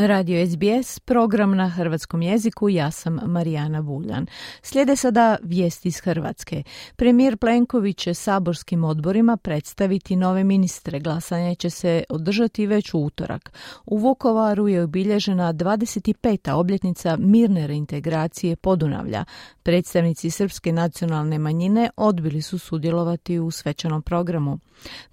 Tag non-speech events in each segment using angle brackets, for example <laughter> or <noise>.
Radio SBS, program na hrvatskom jeziku, ja sam Marijana Buljan. Slijede sada vijesti iz Hrvatske. Premijer Plenković će saborskim odborima predstaviti nove ministre. Glasanje će se održati već u utorak. U Vukovaru je obilježena 25. obljetnica mirne reintegracije Podunavlja. Predstavnici Srpske nacionalne manjine odbili su sudjelovati u svečanom programu.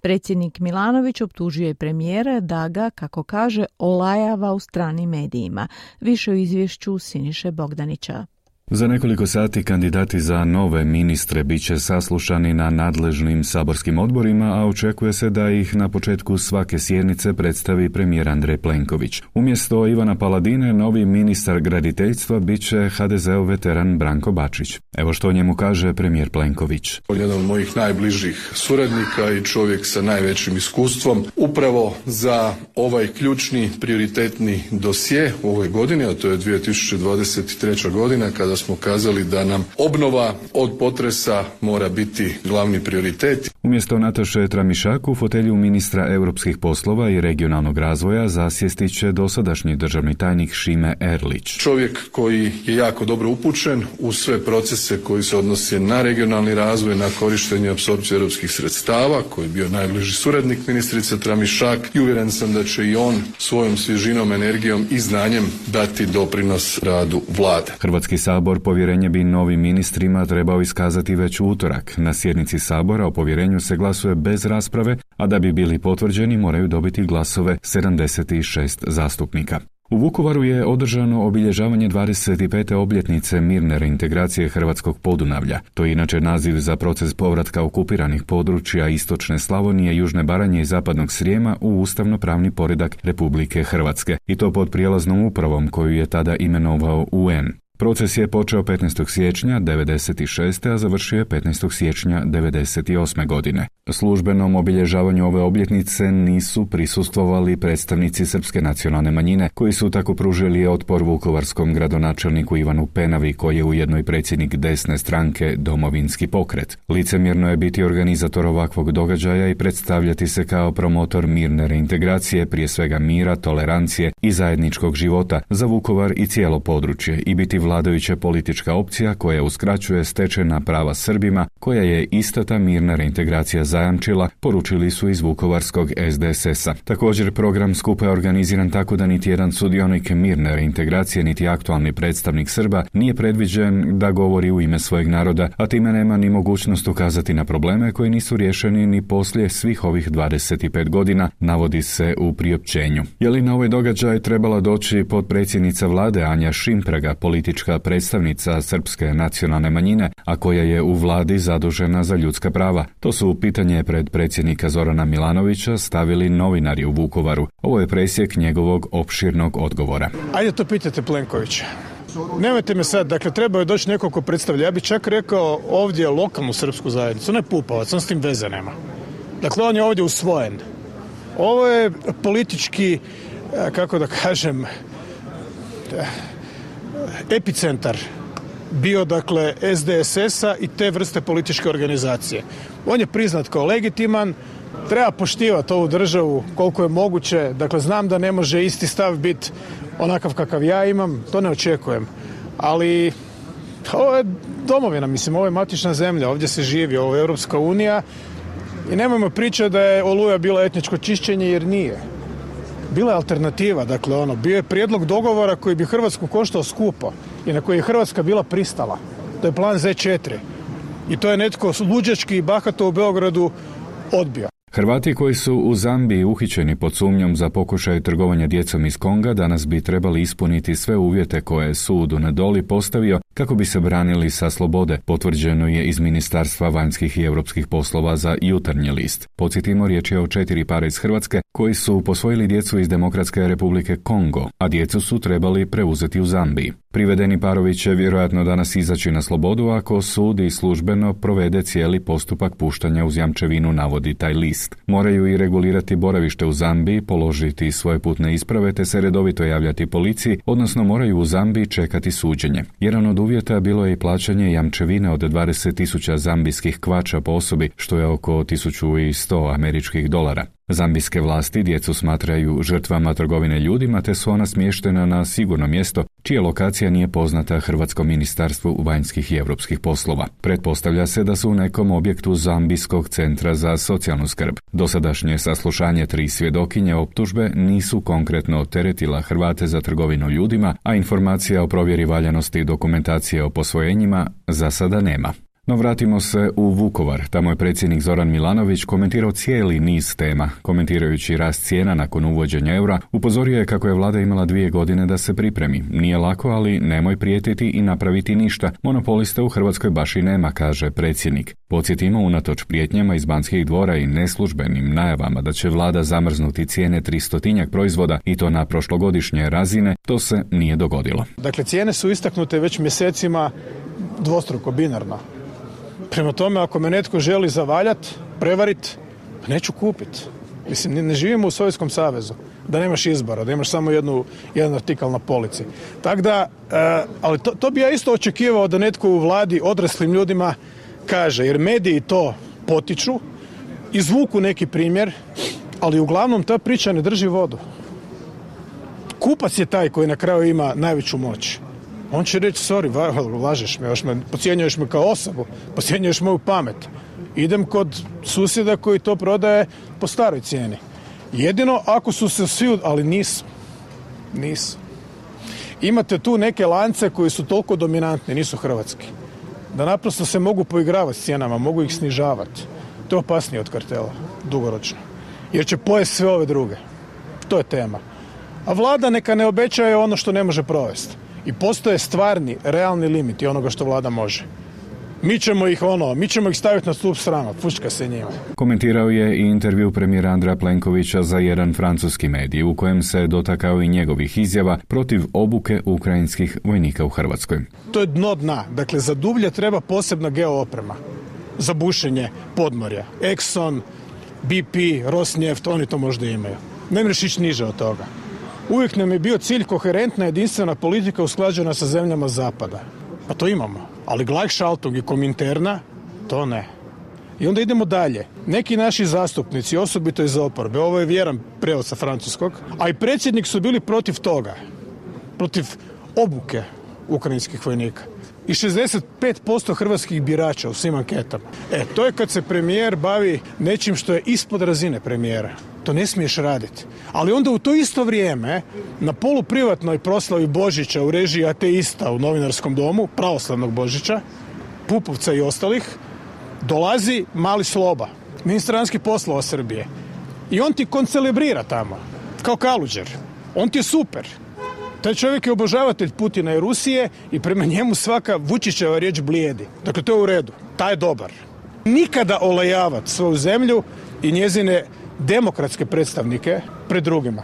Predsjednik Milanović optužuje premijera da ga, kako kaže, olajava u stranim medijima. Više u izvješću Siniše Bogdanića. Za nekoliko sati kandidati za nove ministre bit će saslušani na nadležnim saborskim odborima, a očekuje se da ih na početku svake sjednice predstavi premijer Andrej Plenković. Umjesto Ivana Paladine, novi ministar graditeljstva bit će HDZ-ov veteran Branko Bačić. Evo što o njemu kaže premijer Plenković. On je jedan od mojih najbližih suradnika i čovjek sa najvećim iskustvom. Upravo za ovaj ključni prioritetni dosje u ovoj godini, a to je 2023. godina, kada smo kazali da nam obnova od potresa mora biti glavni prioritet. Umjesto Nataše Tramišak u fotelju ministra europskih poslova i regionalnog razvoja zasjesti će dosadašnji državni tajnik Šime Erlić. Čovjek koji je jako dobro upućen u sve procese koji se odnose na regionalni razvoj, na korištenje apsorpcije europskih sredstava, koji je bio najbliži suradnik ministrice Tramišak i uvjeren sam da će i on svojom svježinom, energijom i znanjem dati doprinos radu vlade. Hrvatski sabor Sabor povjerenje bi novim ministrima trebao iskazati već utorak. Na sjednici Sabora o povjerenju se glasuje bez rasprave, a da bi bili potvrđeni moraju dobiti glasove 76 zastupnika. U Vukovaru je održano obilježavanje 25. obljetnice mirne reintegracije Hrvatskog podunavlja. To je inače naziv za proces povratka okupiranih područja Istočne Slavonije, Južne Baranje i Zapadnog Srijema u ustavno-pravni poredak Republike Hrvatske. I to pod prijelaznom upravom koju je tada imenovao UN. Proces je počeo 15. siječnja 96. a završio je 15. siječnja 98. godine. Službenom obilježavanju ove obljetnice nisu prisustvovali predstavnici srpske nacionalne manjine, koji su tako pružili otpor vukovarskom gradonačelniku Ivanu Penavi, koji je ujedno i predsjednik desne stranke Domovinski pokret. Licemjerno je biti organizator ovakvog događaja i predstavljati se kao promotor mirne reintegracije, prije svega mira, tolerancije i zajedničkog života za Vukovar i cijelo područje i biti vladajuća politička opcija koja uskraćuje stečena prava Srbima, koja je ista ta mirna reintegracija zajamčila, poručili su iz Vukovarskog SDSS-a. Također program skupa je organiziran tako da niti jedan sudionik mirne reintegracije niti aktualni predstavnik Srba nije predviđen da govori u ime svojeg naroda, a time nema ni mogućnost ukazati na probleme koji nisu riješeni ni poslije svih ovih 25 godina, navodi se u priopćenju. Je li na ovaj događaj trebala doći potpredsjednica vlade Anja Šimpraga, politička predstavnica srpske nacionalne manjine, a koja je u vladi zadužena za ljudska prava. To su pitanje pred predsjednika Zorana Milanovića stavili novinari u Vukovaru. Ovo je presjek njegovog opširnog odgovora. Ajde to pitate Plenkovića. Nemojte me sad, dakle treba je doći neko ko predstavlja. Ja bih čak rekao ovdje lokalnu srpsku zajednicu, ne Pupavac, on s tim veze nema. Dakle, on je ovdje usvojen. Ovo je politički, e, kako da kažem, epicentar bio dakle SDSS-a i te vrste političke organizacije. On je priznat kao legitiman, treba poštivati ovu državu koliko je moguće, dakle znam da ne može isti stav biti onakav kakav ja imam, to ne očekujem, ali ovo je domovina, mislim, ovo je matična zemlja, ovdje se živi, ovo je Europska unija. I nemojmo pričati da je Oluja bila etničko čišćenje jer nije. Bila je alternativa, dakle ono, bio je prijedlog dogovora koji bi Hrvatsku koštao skupo i na koji je Hrvatska bila pristala. To je plan Z4. I to je netko luđački i bahato u Beogradu odbio. Hrvati koji su u Zambiji uhićeni pod sumnjom za pokušaj trgovanja djecom iz Konga danas bi trebali ispuniti sve uvjete koje je sud u Nedoli postavio kako bi se branili sa slobode, potvrđeno je iz Ministarstva vanjskih i europskih poslova za jutarnji list. Podsjetimo, riječ je o četiri pare iz Hrvatske koji su posvojili djecu iz Demokratske republike Kongo, a djecu su trebali preuzeti u Zambiji. Privedeni parovi će vjerojatno danas izaći na slobodu ako sud i službeno provede cijeli postupak puštanja uz jamčevinu navodi taj list. Moraju i regulirati boravište u Zambiji, položiti svoje putne isprave te se redovito javljati policiji, odnosno moraju u Zambiji čekati suđenje. Jedan od uvjeta bilo je i plaćanje jamčevine od 20.000 zambijskih kvača po osobi, što je oko 1100 američkih dolara. Zambijske vlasti djecu smatraju žrtvama trgovine ljudima te su ona smještena na sigurno mjesto čija lokacija nije poznata Hrvatskom ministarstvu vanjskih i europskih poslova. Pretpostavlja se da su u nekom objektu Zambijskog centra za socijalnu skrb. Dosadašnje saslušanje tri svjedokinje optužbe nisu konkretno teretila Hrvate za trgovinu ljudima, a informacija o provjeri valjanosti dokumentacije o posvojenjima za sada nema. No vratimo se u Vukovar. Tamo je predsjednik Zoran Milanović komentirao cijeli niz tema. Komentirajući rast cijena nakon uvođenja eura, upozorio je kako je vlada imala dvije godine da se pripremi. Nije lako, ali nemoj prijetiti i napraviti ništa. Monopolista u Hrvatskoj baš i nema, kaže predsjednik. Podsjetimo, unatoč prijetnjama iz banskih dvora i neslužbenim najavama da će vlada zamrznuti cijene tristotinjak proizvoda i to na prošlogodišnje razine, to se nije dogodilo. Dakle, cijene su istaknute već mjesecima dvostruko, binarno. Prema tome, ako me netko želi zavaljat, prevarit, pa neću kupit. Mislim, ne živimo u Sovjetskom savezu, da nemaš izbora, da imaš samo jednu, jedan artikal na polici. Tako da, e, ali to, to bi ja isto očekivao da netko u vladi odraslim ljudima kaže, jer mediji to potiču, izvuku neki primjer, ali uglavnom ta priča ne drži vodu. Kupac je taj koji na kraju ima najveću moć. On će reći, sorry, lažeš me, još me, pocijenjuješ me kao osobu, pocijenjuješ moju pamet. Idem kod susjeda koji to prodaje po staroj cijeni. Jedino ako su se svi, ali nisu. Nisu. Imate tu neke lance koji su toliko dominantni, nisu hrvatski. Da naprosto se mogu poigravati s cijenama, mogu ih snižavati. To je opasnije od kartela, dugoročno. Jer će pojesti sve ove druge. To je tema. A vlada neka ne obećaje ono što ne može provesti i postoje stvarni, realni limiti onoga što vlada može. Mi ćemo ih ono, mi ćemo ih staviti na stup strana, fučka se njima. Komentirao je i intervju premijera Andra Plenkovića za jedan francuski medij u kojem se dotakao i njegovih izjava protiv obuke ukrajinskih vojnika u Hrvatskoj. To je dno dna, dakle za dublje treba posebna geooprema za bušenje podmorja. Exxon, BP, Rosneft, oni to možda imaju. Ne mreš ići niže od toga. Uvijek nam je bio cilj koherentna jedinstvena politika usklađena sa zemljama zapada. Pa to imamo. Ali Gleichschaltung i Kominterna, to ne. I onda idemo dalje. Neki naši zastupnici, osobito iz oporbe, ovo je vjeran prevod sa francuskog, a i predsjednik su bili protiv toga. Protiv obuke ukrajinskih vojnika. I 65% hrvatskih birača u svim anketama. E, to je kad se premijer bavi nečim što je ispod razine premijera. To ne smiješ raditi. Ali onda u to isto vrijeme na poluprivatnoj proslavi Božića u režiji ateista u novinarskom domu, pravoslavnog Božića, Pupovca i ostalih, dolazi Mali Sloba, ministar vanjskih poslova Srbije. I on ti koncelebrira tamo, kao kaluđer. On ti je super. Taj čovjek je obožavatelj Putina i Rusije i prema njemu svaka Vučićeva riječ blijedi. Dakle, to je u redu. Taj je dobar. Nikada olajavati svoju zemlju i njezine demokratske predstavnike pred drugima.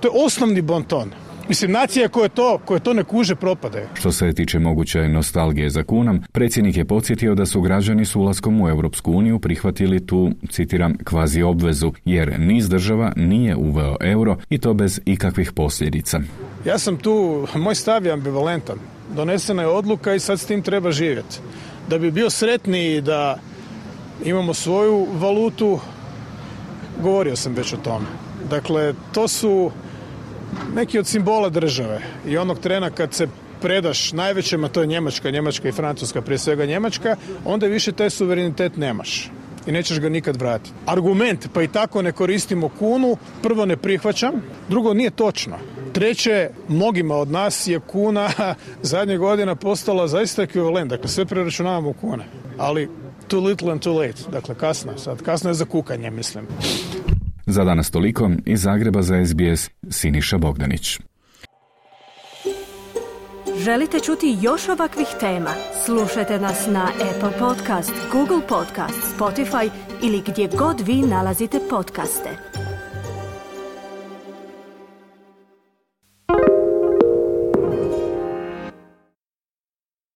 To je osnovni bonton. Mislim, nacija koje to, koje to ne kuže propade. Što se tiče moguće nostalgije za kunom, predsjednik je podsjetio da su građani s ulaskom u Europsku uniju prihvatili tu, citiram, kvazi obvezu, jer niz država nije uveo euro i to bez ikakvih posljedica. Ja sam tu, moj stav je ambivalentan. Donesena je odluka i sad s tim treba živjeti. Da bi bio sretniji da imamo svoju valutu, govorio sam već o tome. Dakle, to su neki od simbola države i onog trena kad se predaš najvećem, a to je Njemačka, Njemačka i Francuska, prije svega Njemačka, onda više taj suverenitet nemaš i nećeš ga nikad vratiti. Argument, pa i tako ne koristimo kunu, prvo ne prihvaćam, drugo nije točno. Treće, mnogima od nas je kuna <laughs> zadnjih godina postala zaista ekvivalent, dakle sve preračunavamo u kune, ali too little and too late, dakle kasno sad, kasno je za kukanje, mislim. Za danas toliko iz Zagreba za SBS Siniša Bogdanić. Želite čuti još ovakvih tema? Slušajte nas na Apple Podcast, Google Podcast, Spotify ili gdje god vi nalazite podcaste.